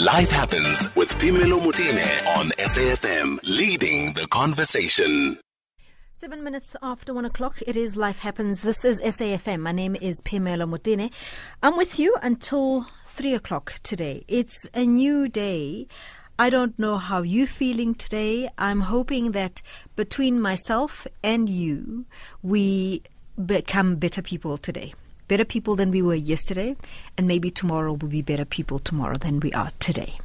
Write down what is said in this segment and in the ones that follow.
Life Happens with Phemelo Motene on SAFM, leading the conversation. Seven minutes after one o'clock, it is Life Happens. This is SAFM. My name is Phemelo Motene. I'm with you until three o'clock today. It's a new day. I don't know how you're feeling today. I'm hoping that between myself and you, we become better people today. Better people than we were yesterday, and maybe tomorrow will be better people tomorrow than we are today.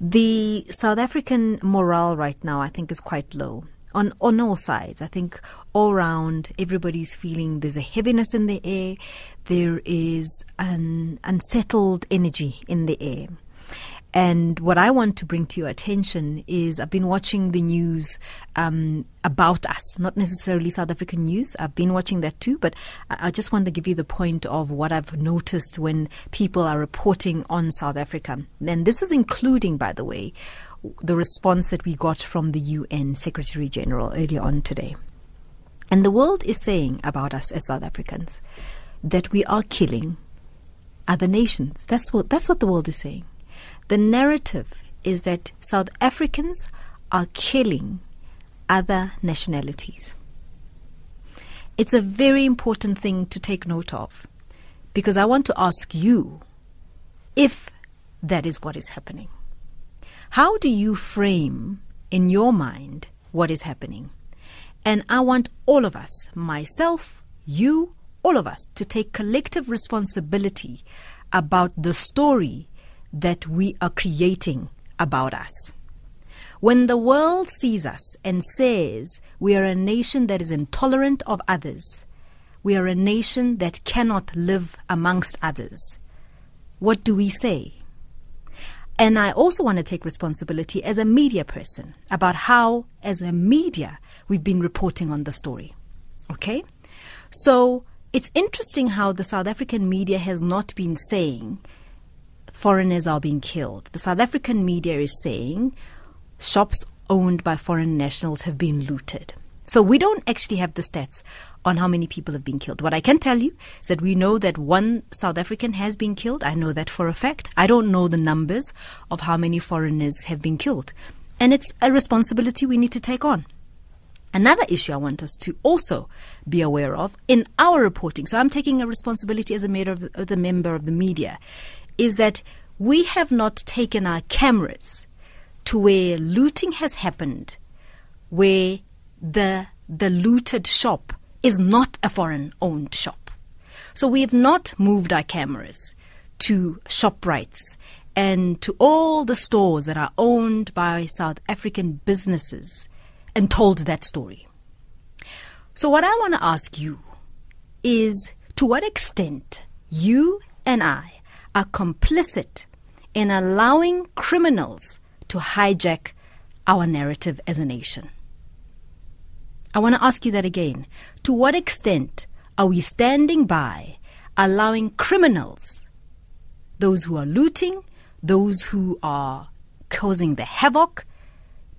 The South African morale right now, I think, is quite low on on all sides. I think all around everybody's feeling there's a heaviness in the air. There is an unsettled energy in the air. And what I want to bring to your attention is I've been watching the news um, about us, not necessarily South African news. I've been watching that too, but I, just want to give you the point of what I've noticed when people are reporting on South Africa. And this is including, by the way, the response that we got from the UN Secretary General earlier on today. And the world is saying about us as South Africans that we are killing other nations. That's what that's what the world is saying. The narrative is that South Africans are killing other nationalities. It's a very important thing to take note of because I want to ask you if that is what is happening. How do you frame in your mind what is happening? And I want all of us, myself, you, all of us, to take collective responsibility about the story that we are creating about us. When the world sees us and says we are a nation that is intolerant of others, we are a nation that cannot live amongst others, what do we say? And I also want to take responsibility as a media person about how, as a media, we've been reporting on the story. Okay? So it's interesting how the South African media has not been saying foreigners are being killed. The South African media is saying shops owned by foreign nationals have been looted. So we don't actually have the stats on how many people have been killed. What I can tell you is that we know that one South African has been killed. I know that for a fact. I don't know the numbers of how many foreigners have been killed. And it's a responsibility we need to take on. Another issue I want us to also be aware of in our reporting, so I'm taking a responsibility as a member of the, member of the media, is that we have not taken our cameras to where looting has happened, where the the looted shop is not a foreign owned shop. So we have not moved our cameras to ShopRites and to all the stores that are owned by South African businesses and told that story. So what I want to ask you is to what extent you and I are complicit in allowing criminals to hijack our narrative as a nation. I want to ask you that again. To what extent are we standing by allowing criminals, those who are looting, those who are causing the havoc,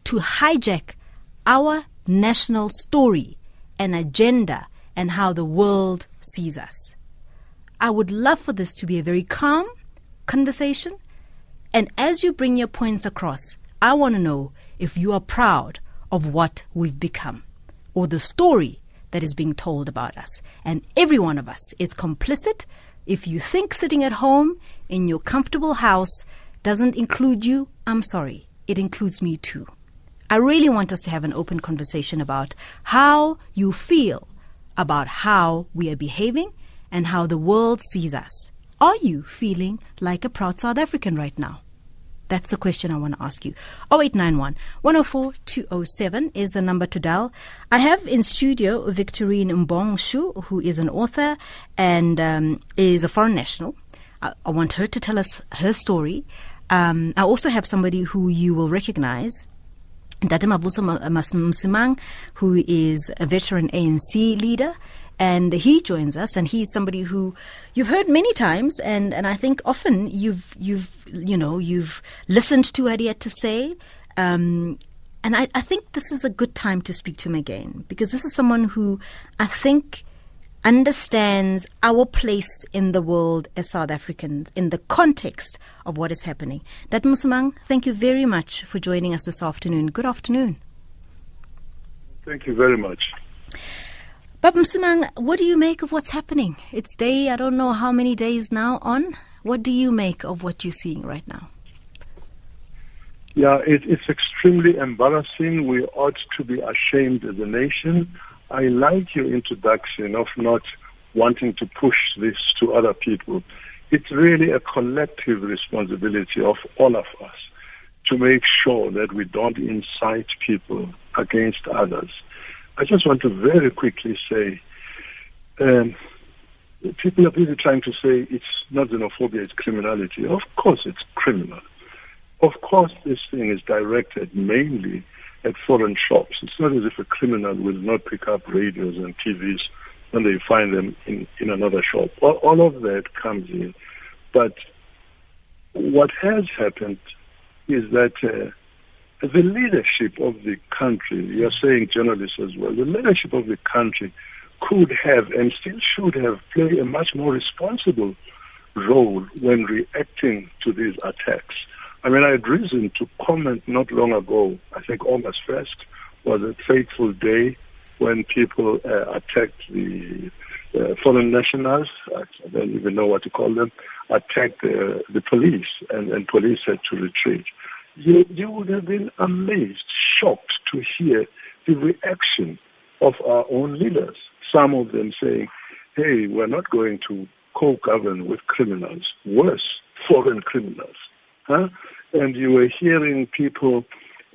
to hijack our national story and agenda and how the world sees us? I would love for this to be a very calm conversation. And as you bring your points across, I want to know if you are proud of what we've become or the story that is being told about us. And every one of us is complicit. If you think sitting at home in your comfortable house doesn't include you, I'm sorry, it includes me too. I really want us to have an open conversation about how you feel about how we are behaving and how the world sees us. Are you feeling like a proud South African right now? That's the question I want to ask you. 0891 104 207 is the number to dial. I have in studio Victorine Mbong Shu, who is an author and um, is a foreign national. I, I, want her to tell us her story. Um, I also have somebody who you will recognize. Dada Mavuso Msimang, who is a veteran ANC leader and he joins us and he's somebody who you've heard many times and, and I think often you've you've you know you've listened to what he had to say um, and I, I think this is a good time to speak to him again because this is someone who I think understands our place in the world as South Africans in the context of what is happening. Dat Msimang, thank you very much for joining us this afternoon. Good afternoon. Thank you very much. Bab Msimang, what do you make of what's happening? It's day, I don't know how many days now on. What do you make of what you're seeing right now? Yeah, it, it's extremely embarrassing. We ought to be ashamed as a nation. I like your introduction of not wanting to push this to other people. It's really a collective responsibility of all of us to make sure that we don't incite people against others. I just want to very quickly say um, people are busy trying to say it's not xenophobia, it's criminality. Of course, it's criminal. Of course, this thing is directed mainly at foreign shops. It's not as if a criminal will not pick up radios and TVs when they find them in, in another shop. All, all of that comes in. But what has happened is that uh, the leadership of the country, you're saying journalists as well, the leadership of the country could have and still should have played a much more responsible role when reacting to these attacks. I mean, I had reason to comment not long ago, I think August 1st was a fateful day when people uh, attacked the uh, foreign nationals, I don't even know what to call them, attacked uh, the police, and, and police had to retreat. You, you would have been amazed, shocked to hear the reaction of our own leaders. Some of them saying, hey, we're not going to co-govern with criminals, worse, foreign criminals. Huh? And you were hearing people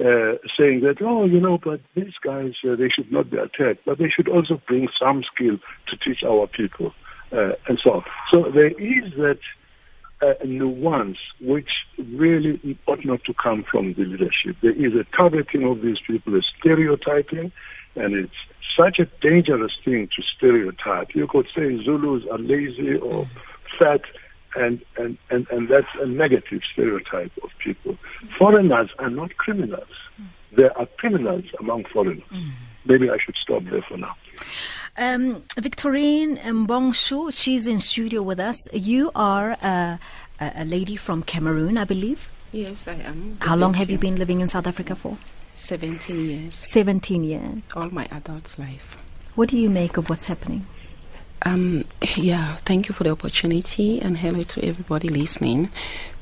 uh, saying that, oh, you know, but these guys, uh, they should not be attacked, but they should also bring some skill to teach our people, uh, and so on. So there is that uh, nuance which really ought not to come from the leadership. There is a targeting of these people, a stereotyping, and it's such a dangerous thing to stereotype. You could say Zulus are lazy or fat and, and, and, and that's a negative stereotype of people. Foreigners are not criminals. There are criminals among foreigners. Mm. Maybe I should stop there for now. Um, Victorine Mbong Shu, she's in studio with us. You are a, a lady from Cameroon, I believe. Yes, I am. How long have you been living in South Africa for? 17 years. 17 years. All my adult life. What do you make of what's happening? Um, yeah, thank you for the opportunity and hello to everybody listening.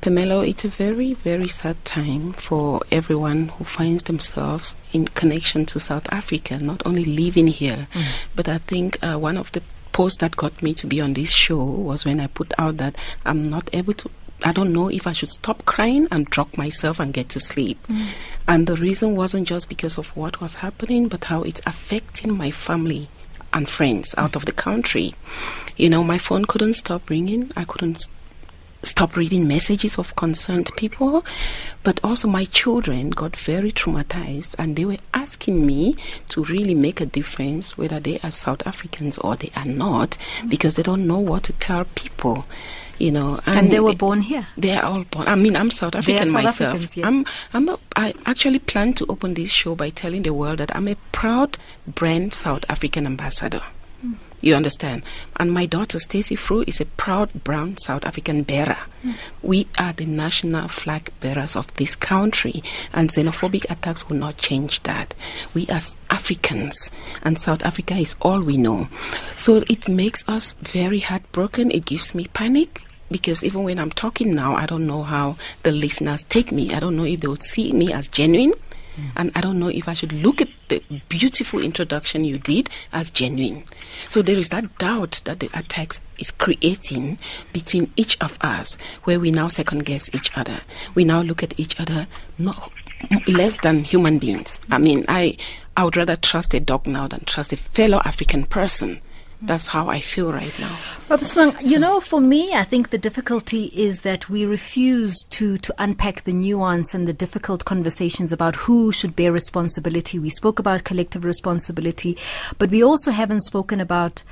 Pamelo, it's a very, very sad time for everyone who finds themselves in connection to South Africa, not only living here, mm. but I think uh, one of the posts that got me to be on this show was when I put out that I'm not able to I don't know if I should stop crying and drop myself and get to sleep. Mm. And the reason wasn't just because of what was happening, but how it's affecting my family and friends out of the country. You know, my phone couldn't stop ringing. I couldn't stop reading messages of concerned people. But also, my children got very traumatized and they were asking me to really make a difference whether they are South Africans or they are not because they don't know what to tell people you know. And, and, they were born here. They are all born. I mean, I'm South African South myself. yes. I'm. I'm. A, I actually plan to open this show by telling the world that I'm a proud brand South African ambassador. Mm. You understand? And my daughter Stacey Fru is a proud brown South African bearer. Mm. We are the national flag bearers of this country, and xenophobic attacks will not change that. We as Africans, and South Africa is all we know. So it makes us very heartbroken. It gives me panic because even when I'm talking now, I don't know how the listeners take me. I don't know if they would see me as genuine. Mm. And I don't know if I should look at the beautiful introduction you did as genuine. So there is that doubt that the attacks is creating between each of us, where we now second guess each other. We now look at each other not less than human beings. I mean, I I would rather trust a dog now than trust a fellow African person that's how I feel right now. Baba Msimang, you know, for me, I think the difficulty is that we refuse to, to unpack the nuance and the difficult conversations about who should bear responsibility. We spoke about collective responsibility, but we also haven't spoken about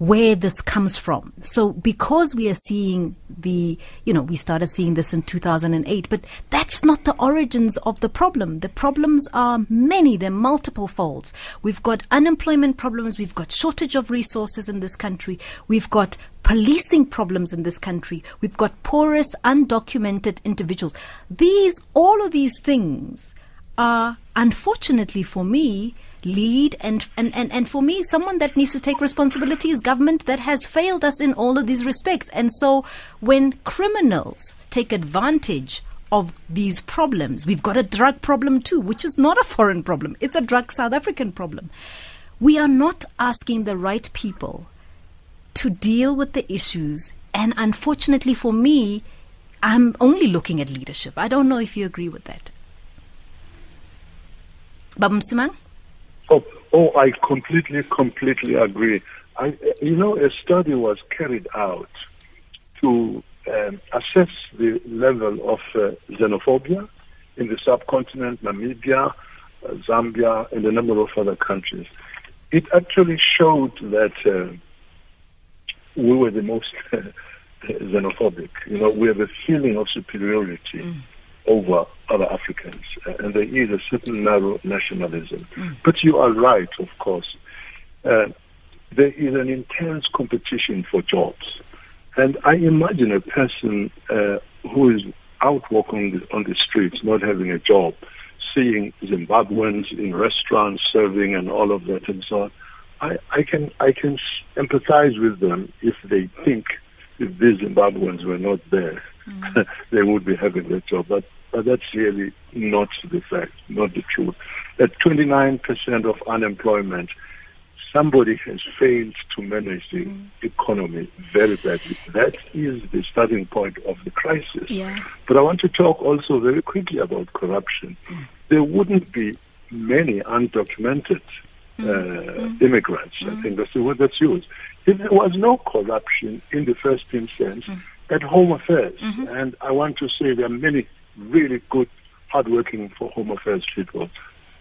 where this comes from. So because we are seeing the, you know, we started seeing this in 2008, but that's not the origins of the problem. The problems are many, they're multiple folds. We've got unemployment problems, we've got shortage of resources in this country, we've got policing problems in this country, we've got porous, undocumented individuals. These, all of these things are, unfortunately for me, lead. And, and, and, and for me someone that needs to take responsibility is government that has failed us in all of these respects. And so when criminals take advantage of these problems we've got a drug problem too which is not a foreign problem. It's a drug south african problem. We are not asking the right people to deal with the issues. And unfortunately for me i'm only looking at leadership. I don't know if you agree with that. Baba Msimang? Oh, oh, I completely, completely agree. I, you know, a study was carried out to um, assess the level of uh, xenophobia in the subcontinent, Namibia, uh, Zambia, and a number of other countries. It actually showed that uh, we were the most xenophobic. You know, we have a feeling of superiority. Mm over other Africans. Uh, and there is a certain narrow nationalism. Mm. But you are right, of course. Uh, there is an intense competition for jobs. And I imagine a person uh, who is out walking the, on the streets, not having a job, seeing Zimbabweans in restaurants serving and all of that and so on. I, I can I can empathize with them if they think if these Zimbabweans were not there, mm. they would be having their job. But but that's really not the fact, not the truth. At 29% of unemployment, somebody has failed to manage the mm. economy very badly. That is the starting point of the crisis. Yeah. But I want to talk also very quickly about corruption. Mm. There wouldn't be many undocumented mm. uh, mm. immigrants. I mm. think that's the word that's used. If there was no corruption in the first instance mm. At Home Affairs, mm-hmm. and I want to say there are many really good, hardworking for Home Affairs people.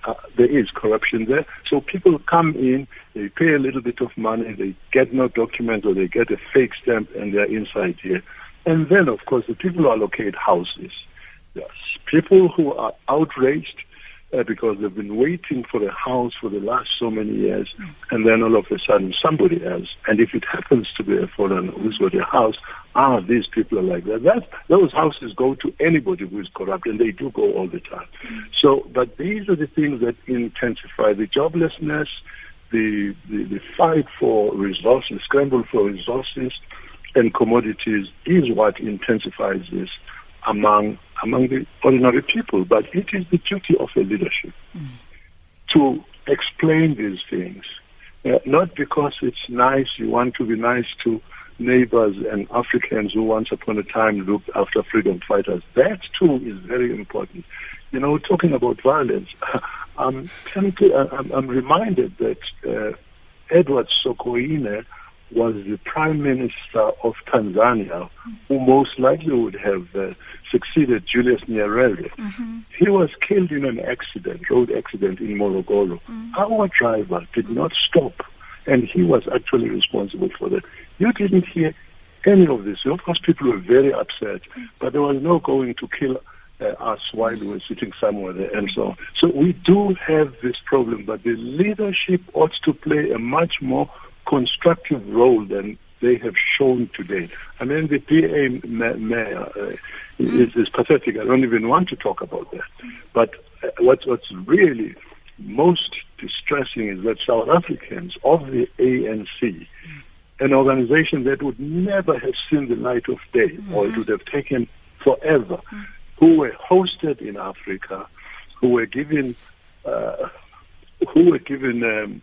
Uh, there is corruption there. So people come in, they pay a little bit of money, they get no documents or they get a fake stamp and they're inside here. And then, of course, the people who allocate houses. Yes, people who are outraged uh, because they've been waiting for a house for the last so many years, and then all of a sudden somebody else, and if it happens to be a foreigner who's got a house, ah, these people are like that. that. Those houses go to anybody who is corrupt, and they do go all the time. So, but these are the things that intensify the joblessness, the, the, the fight for resources, scramble for resources and commodities is what intensifies this among among the ordinary people. But it is the duty of a leadership mm. to explain these things, uh, not because it's nice. You want to be nice to neighbors and Africans who once upon a time looked after freedom fighters. That too is very important. You know, talking about violence, I'm, tempted, I'm, I'm reminded that uh, Edward Sokoine was the prime minister of Tanzania, who most likely would have uh, succeeded Julius Nyerere. Mm-hmm. He was killed in an accident, road accident in Morogoro. Mm-hmm. Our driver did not stop, and he was actually responsible for that. You didn't hear any of this. Of course, people were very upset, but there was no going to kill uh, us while we were sitting somewhere there and so on. So we do have this problem, but the leadership ought to play a much more constructive role than they have shown today. I mean, the PA mayor uh, is, is, pathetic. I don't even want to talk about that. But uh, what's, what's really most distressing is that South Africans of the ANC, an organization that would never have seen the light of day, mm-hmm. or it would have taken forever, mm-hmm. who were hosted in Africa, who were given, uh, who were given um,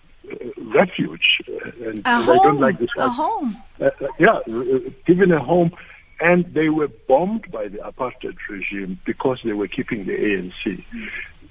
refuge. Uh, and a home. don't like this. A home. Uh, uh yeah, uh, given a home. And they were bombed by the apartheid regime because they were keeping the ANC.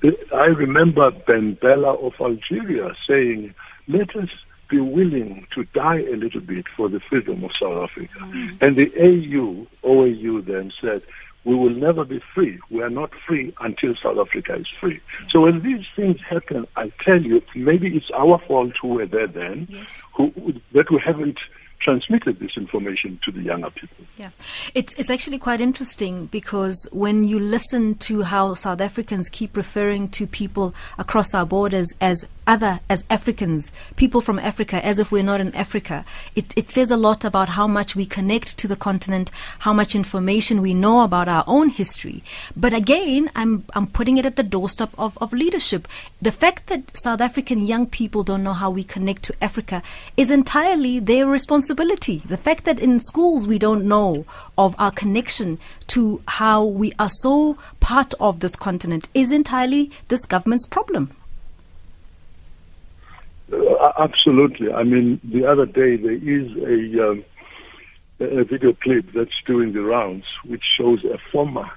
Mm. I remember Ben Bella of Algeria saying, let us be willing to die a little bit for the freedom of South Africa. Mm. And the AU, OAU then said, we will never be free. We are not free until South Africa is free. So when these things happen, I tell you, maybe it's our fault who were there then, Yes. who, that we haven't transmitted this information to the younger people. Yeah, it's it's actually quite interesting because when you listen to how South Africans keep referring to people across our borders as other as Africans, people from Africa, as if we're not in Africa, it it says a lot about how much we connect to the continent, how much information we know about our own history. But again, I'm I'm putting it at the doorstep of, of leadership. The fact that South African young people don't know how we connect to Africa is entirely their responsibility. The fact that in schools we don't know of our connection to how we are so part of this continent is entirely this government's problem. Uh, absolutely. I mean, the other day there is a, um, a video clip that's doing the rounds, which shows a former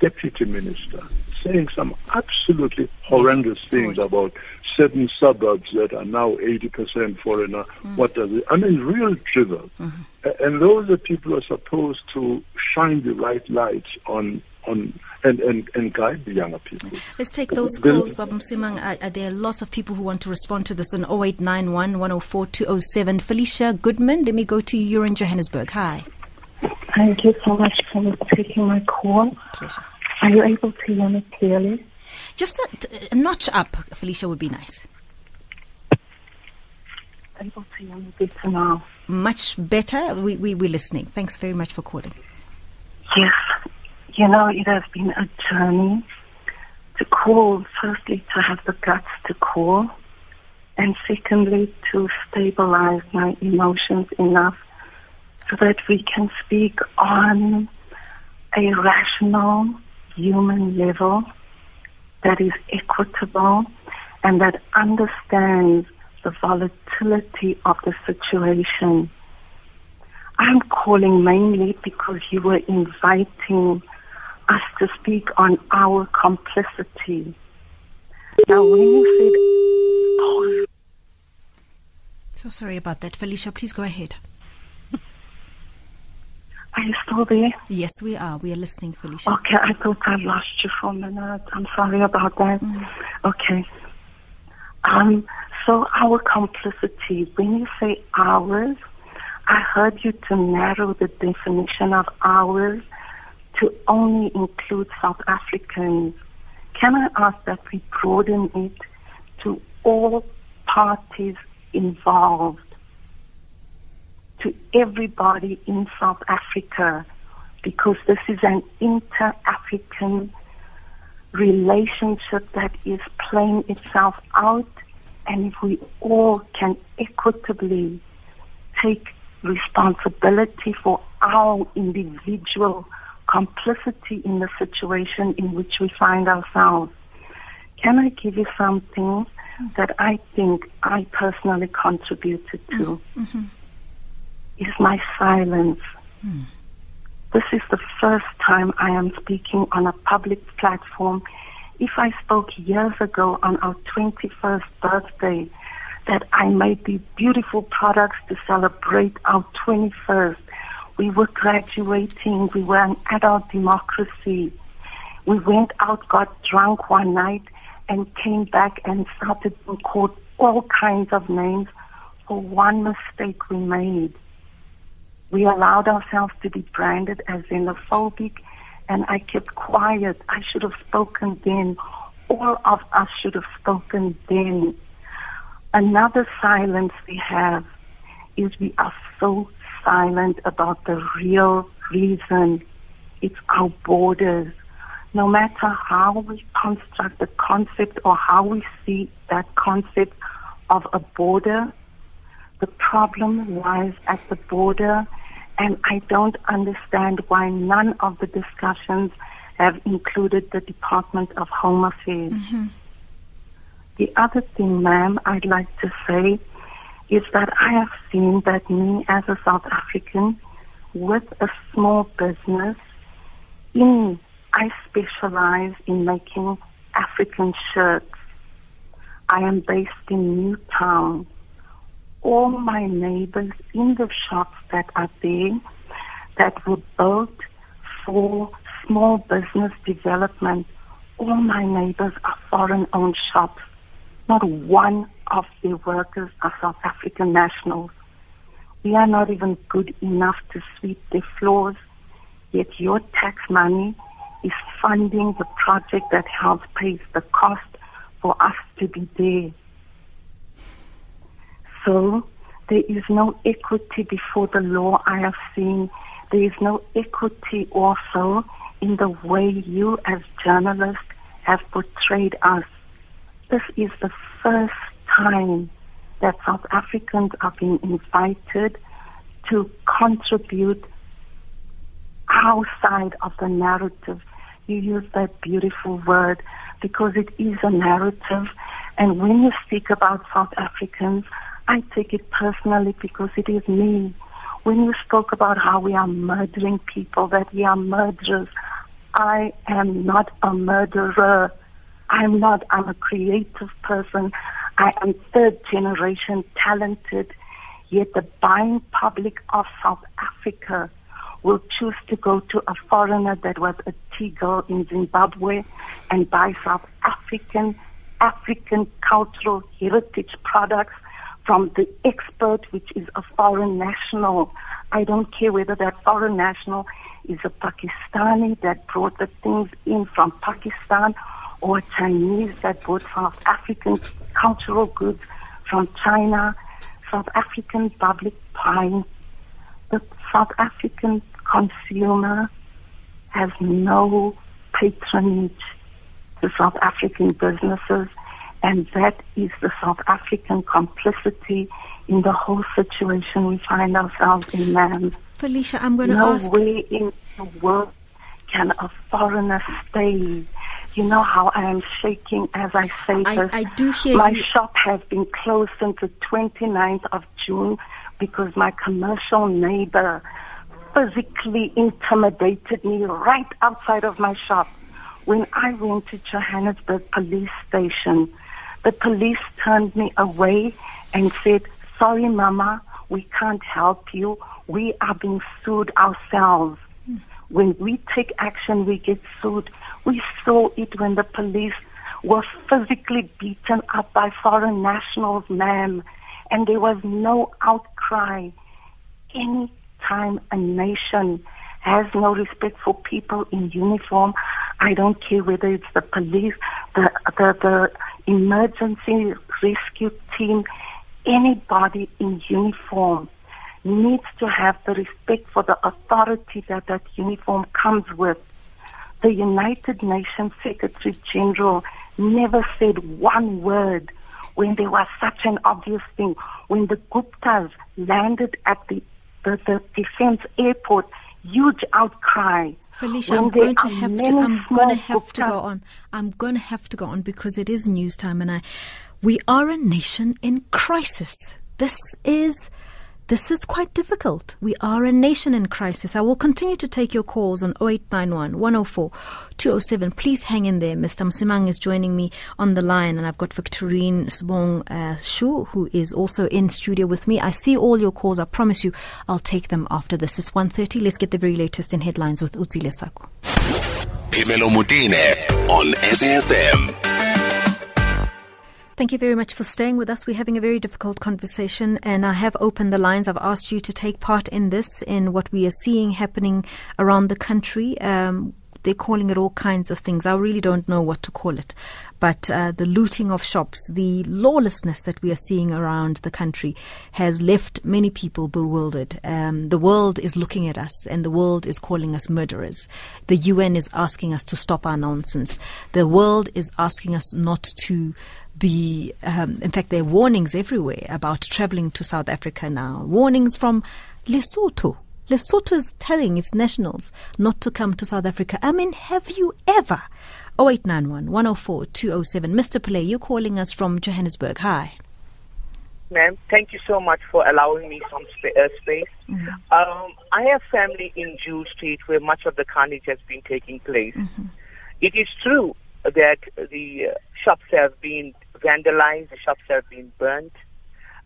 deputy minister saying some absolutely horrendous Yes, things about certain suburbs that are now 80% foreigner. What does it? I mean, real drivel. A- And those are people who are supposed to shine the right light on on and, and, and guide the younger people. Let's take those calls, Baba Msimang. Uh, uh, there are lots of people who want to respond to this on 0891 104 207. Felicia Goodman, let me go to you. You're in Johannesburg. Hi. Thank you so much for taking my call. Pleasure. Are you able to hear me clearly? Just a, t- a notch up, Felicia, would be nice. Able to hear me better now. Much better. We, we, we're listening. Thanks very much for calling. Yes. You know, it has been a journey to call, firstly, to have the guts to call, and secondly, to stabilize my emotions enough so that we can speak on a rational human level that is equitable and that understands the volatility of the situation. I'm calling mainly because you were inviting us to speak on our complicity. Now, when you said, oh. So sorry about that. Felicia, please go ahead. are you still there? Yes, we are. We are listening, Felicia. Okay, I thought I lost you for a minute. I'm sorry about that. Okay. Um, so our complicity, when you say ours, I heard you to narrow the definition of ours to only include South Africans. Can I ask that we broaden it to all parties involved? to everybody in South Africa because this is an inter African relationship that is playing itself out. And if we all can equitably take responsibility for our individual complicity in the situation in which we find ourselves. Can I give you something that I think I personally contributed to? Mm-hmm. Mm-hmm. is my silence. Mm. This is the first time I am speaking on a public platform. If I spoke years ago on our 21st birthday that I made these beautiful products to celebrate our 21st, we were graduating, we were an adult democracy. We went out, got drunk one night, and came back and started being called all kinds of names for one mistake we made. We allowed ourselves to be branded as xenophobic, and I kept quiet. I should have spoken then. All of us should have spoken then. Another silence we have is we are so silent about the real reason. It's our borders. No matter how we construct the concept or how we see that concept of a border, the problem lies at the border, and I don't understand why none of the discussions have included the Department of Home Affairs. Mm-hmm. The other thing, ma'am, I'd like to say is that I have seen that me as a South African with a small business in I specialize in making African shirts. I am based in Newtown all my neighbors in the shops that are there that were built for small business development, all my neighbors are foreign owned shops. Not one of their workers are South African nationals. We are not even good enough to sweep their floors, yet your tax money is funding the project that helps pay the cost for us to be there. So there is no equity before the law I have seen. There is no equity also in the way you as journalists have portrayed us. This is the first time that South Africans are being invited to contribute outside of the narrative. You use that beautiful word because it is a narrative. And when you speak about South Africans, I take it personally because it is me. When you spoke about how we are murdering people, that we are murderers, I am not a murderer. I'm not. I'm a creative person. I am third generation talented. Yet the buying public of South Africa will choose to go to a foreigner that was a tea girl in Zimbabwe and buy South African, African cultural heritage products from the expert, which is a foreign national. I don't care whether that foreign national is a Pakistani that brought the things in from Pakistan or Chinese that bought South African cultural goods from China. South African public buying. The South African consumer has no patronage to South African businesses and that is the South African complicity in the whole situation we find ourselves in, ma'am. Felicia, I'm going to no ask. way in the world can a foreigner stay. You know how I am shaking as I say I, this. I do hear my you. shop has been closed since the 29th of June because my commercial neighbor physically intimidated me right outside of my shop. When I went to Johannesburg police station, the police turned me away and said, sorry mama, we can't help you. We are being sued ourselves. Hmm. When we take action, we get sued. We saw it when the police were physically beaten up by foreign nationals, ma'am, and there was no outcry. Any time a nation has no respect for people in uniform, I don't care whether it's the police, the the, the emergency rescue team, anybody in uniform needs to have the respect for the authority that that uniform comes with. The United Nations Secretary General never said one word when there was such an obvious thing. When the Guptas landed at the, the, the defense airport, huge outcry. Felicia, I'm going to have to. I'm going to have to go on. I'm going to have to go on because it is news time, and I. We are a nation in crisis. This is. This is quite difficult. We are a nation in crisis. I will continue to take your calls on 0891 104 207. Please hang in there. Mr. Msimang is joining me on the line, and I've got Victorine Mbong uh, Shu, who is also in studio with me. I see all your calls. I promise you I'll take them after this. It's 1.30. Let's get the very latest in headlines with Utsile Sako. Phemelo Motene on SAFM. Thank you very much for staying with us. We're having a very difficult conversation, and I have opened the lines. I've asked you to take part in this, in what we are seeing happening around the country. Um, they're calling it all kinds of things. I really don't know what to call it. But uh, the looting of shops, the lawlessness that we are seeing around the country has left many people bewildered. Um, the world is looking at us and the world is calling us murderers. The UN is asking us to stop our nonsense. The world is asking us not to be, um, in fact, there are warnings everywhere about traveling to South Africa now. Warnings from Lesotho. Lesotho is telling its nationals not to come to South Africa. I mean, have you ever? 0891 104 207. Mr. Pillay, you're calling us from Johannesburg. Hi. Ma'am, thank you so much for allowing me some spa- uh, space. Um, I have family in Jules Street where much of the carnage has been taking place. It is true that the uh, shops have been vandalized, the shops have been burnt.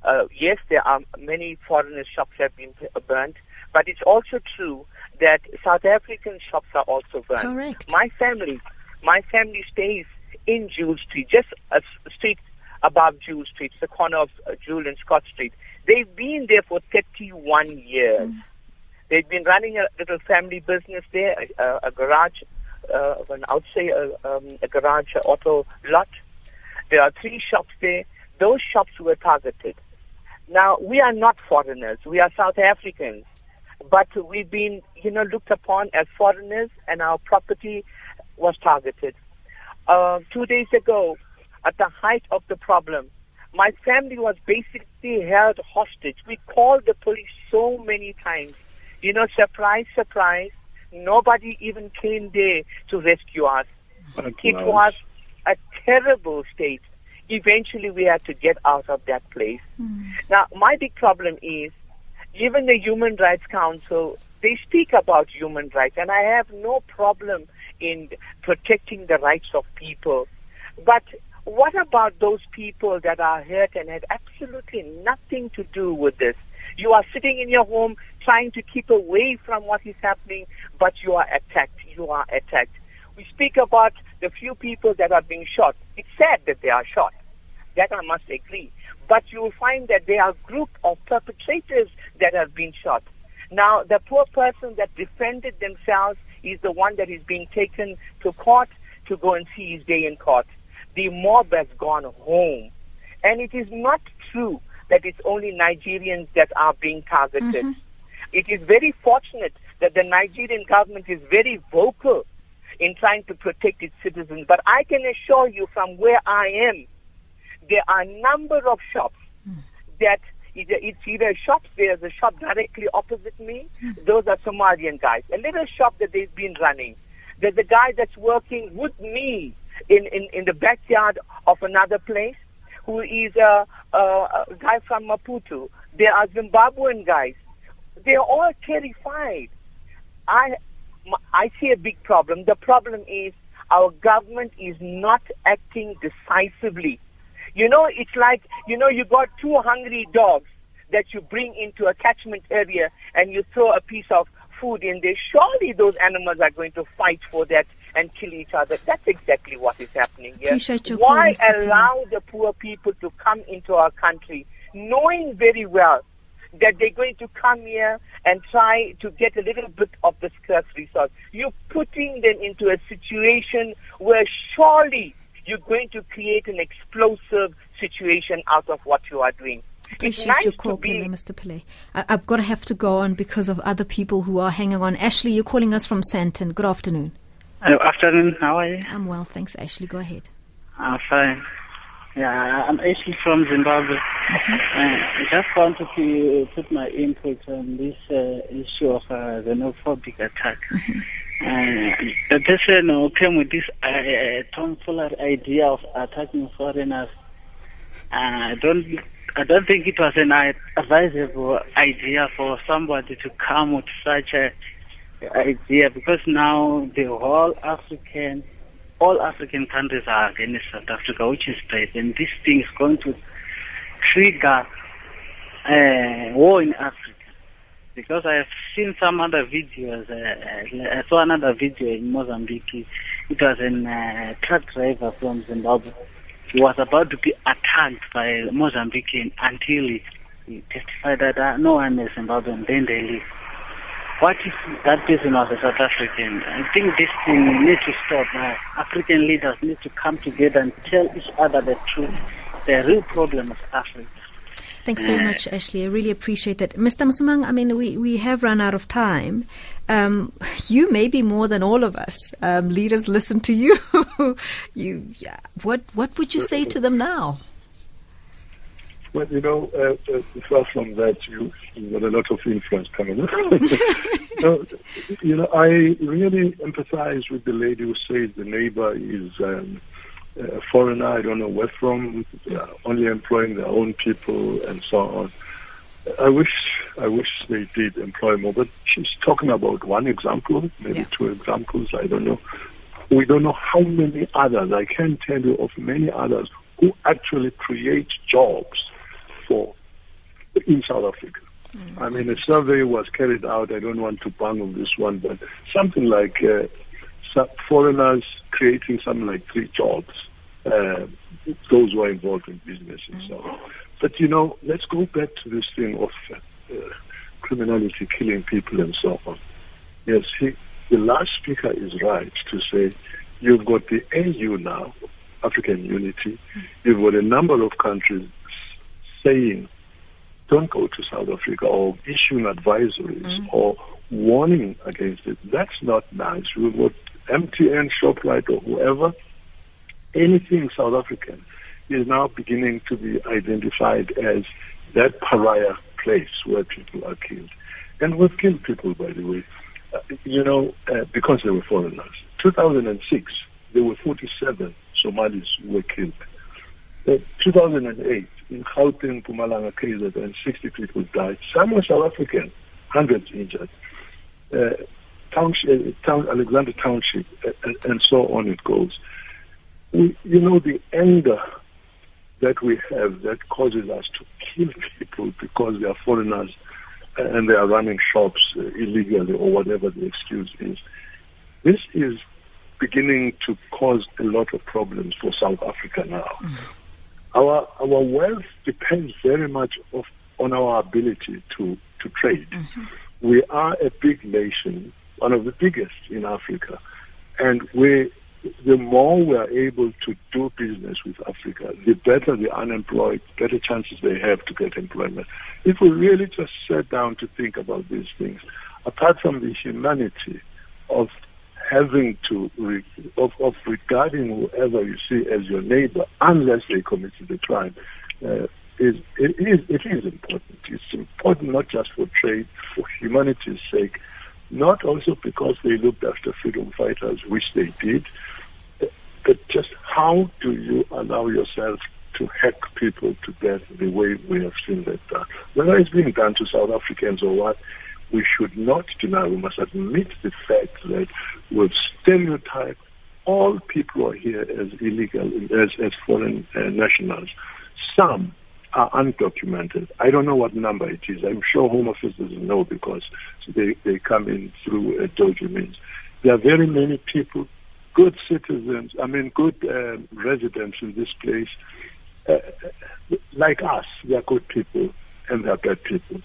Uh, yes, there are many foreigner shops have been burnt, but it's also true that South African shops are also burned. Correct. My family, my family stays in Jules Street, just a street above Jules Street, the corner of uh, Jules and Scott Street. They've been there for 31 years. Mm. They've been running a little family business there, a, a garage, uh, I would say a, um, a garage auto lot. There are three shops there. Those shops were targeted. Now, we are not foreigners. We are South Africans. But we've been, you know, looked upon as foreigners and our property was targeted. Uh, two days ago, at the height of the problem, my family was basically held hostage. We called the police so many times. You know, surprise, surprise, nobody even came there to rescue us. It was a terrible state. Eventually, we had to get out of that place. Mm. Now, my big problem is even the Human Rights Council, they speak about human rights, and I have no problem in protecting the rights of people. But what about those people that are hurt and had absolutely nothing to do with this? You are sitting in your home trying to keep away from what is happening, but you are attacked. You are attacked. We speak about the few people that are being shot. It's sad that they are shot. That I must agree. But you will find that there are a group of perpetrators that have been shot. Now, the poor person that defended themselves is the one that is being taken to court to go and see his day in court. The mob has gone home. And it is not true that it's only Nigerians that are being targeted. Mm-hmm. It is very fortunate that the Nigerian government is very vocal in trying to protect its citizens. But I can assure you from where I am, there are a number of shops that it's either shops, there's a shop directly opposite me. Those are Somalian guys. A little shop that they've been running. There's a guy that's working with me in, in, in the backyard of another place who is a, a, a guy from Maputo. There are Zimbabwean guys. They're all terrified. I, I see a big problem. The problem is our government is not acting decisively. You know, it's like, you know, you got two hungry dogs that you bring into a catchment area and you throw a piece of food in there. Surely those animals are going to fight for that and kill each other. That's exactly what is happening here. Why allow the poor people to come into our country knowing very well that they're going to come here and try to get a little bit of the scarce resource? You're putting them into a situation where surely you're going to create an explosive situation out of what you are doing. Appreciate nice your call, be... Mr. Pillay. I- have got to have to go on because of other people who are hanging on. Ashley, you're calling us from Sandton. Good afternoon. Good afternoon. How are you? I'm well, thanks, Ashley. Go ahead. I'm fine. Yeah, I'm actually from Zimbabwe. Uh, I just wanted to put my input on this uh, issue of uh, xenophobic attack. Uh, the person who came with this uh, tomfoolery idea of attacking foreigners, uh, I don't I don't think it was an advisable idea for somebody to come with such a idea because now the whole African, all African countries are against South Africa, which is bad, and this thing is going to trigger uh, war in Africa. Because I have seen some other videos. Uh, I saw another video in Mozambique. It was a uh, truck driver from Zimbabwe he was about to be attacked by Mozambican until he, he testified that uh, no one is Zimbabwean, then they leave. What if that person was a South African? I think this thing needs to stop. Uh, African leaders need to come together and tell each other the truth, the real problem of Africa. Thanks very much, Ashley. I really appreciate that. Mr. Msimang, I mean, we, we have run out of time. Um, you maybe more than all of us. Um, leaders listen to you. you, yeah. What what would you say to them now? Well, you know, uh, uh, far from that, you, you got a lot of influence coming. so, you know, I really empathize with the lady who says the neighbor is um, a foreigner, I don't know where from, uh, only employing their own people and so on. I wish I wish they did employ more, but she's talking about one example, maybe yeah. two examples, I don't know. We don't know how many others, I can tell you of many others who actually create jobs for in South Africa. Mm. I mean, a survey was carried out. I don't want to bang on this one, but something like uh, foreigners creating something like three jobs. Uh, those who are involved in business and so on. But you know, let's go back to this thing of uh, criminality, killing people, and so on. Yes, he, the last speaker is right to say you've got the AU now, African Unity. You've got a number of countries saying don't go to South Africa or issuing advisories mm. or warning against it. That's not nice. We've got MTN, ShopRite, or whoever, anything South African is now beginning to be identified as that pariah place where people are killed. And we've killed people, by the way, uh, you know, uh, because they were foreigners. 2006, there were 47 Somalis who were killed. Uh, 2008, in Gauteng, Mpumalanga, KZN, 60 people died. Some were South African, hundreds injured. Uh, township, uh, town, Alexandra Township, uh, and, and so on it goes. We, you know, the anger that we have that causes us to kill people because they are foreigners and they are running shops uh, illegally or whatever the excuse is. This is beginning to cause a lot of problems for South Africa now. Mm. Our our wealth depends very much of, on our ability to to trade. Mm-hmm. We are a big nation, one of the biggest in Africa, and we the more we are able to do business with Africa, the better the unemployed, better chances they have to get employment. If we really just sat down to think about these things, apart from the humanity of having to, re- of, of regarding whoever you see as your neighbor, unless they committed a crime, uh, is, it, is, it is important. It's important not just for trade, for humanity's sake, not also because they looked after freedom fighters, which they did, but just how do you allow yourself to hack people to death the way we have seen that done? Whether it's being done to South Africans or what, we should not deny, we must admit the fact that we've stereotyped all people who are here as illegal, as, as foreign uh, nationals. Some are undocumented. I don't know what number it is. I'm sure Home Office doesn't know because they, they come in through uh, dodgy means. There are very many people good citizens, I mean, good uh, residents in this place, uh, like us, they are good people and they are bad people.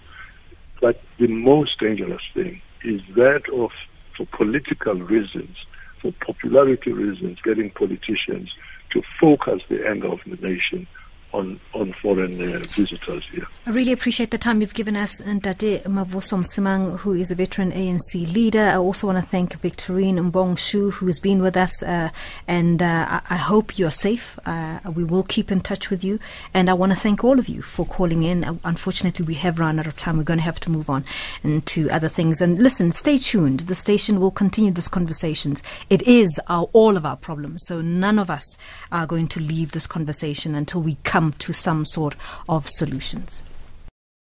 But the most dangerous thing is that of, for political reasons, for popularity reasons, getting politicians to focus the anger of the nation on, on foreign uh, visitors here. I really appreciate the time you've given us, and Dade Mavuso Msimang, who is a veteran ANC leader. I also want to thank Victorine Mbong Shu, who has been with us, uh, and uh, I, hope you're safe. Uh, we will keep in touch with you, and I want to thank all of you for calling in. Uh, unfortunately, we have run out of time. We're going to have to move on to other things. And listen, stay tuned. The station will continue these conversations. It is our, all of our problems, so none of us are going to leave this conversation until we come come to some sort of solutions.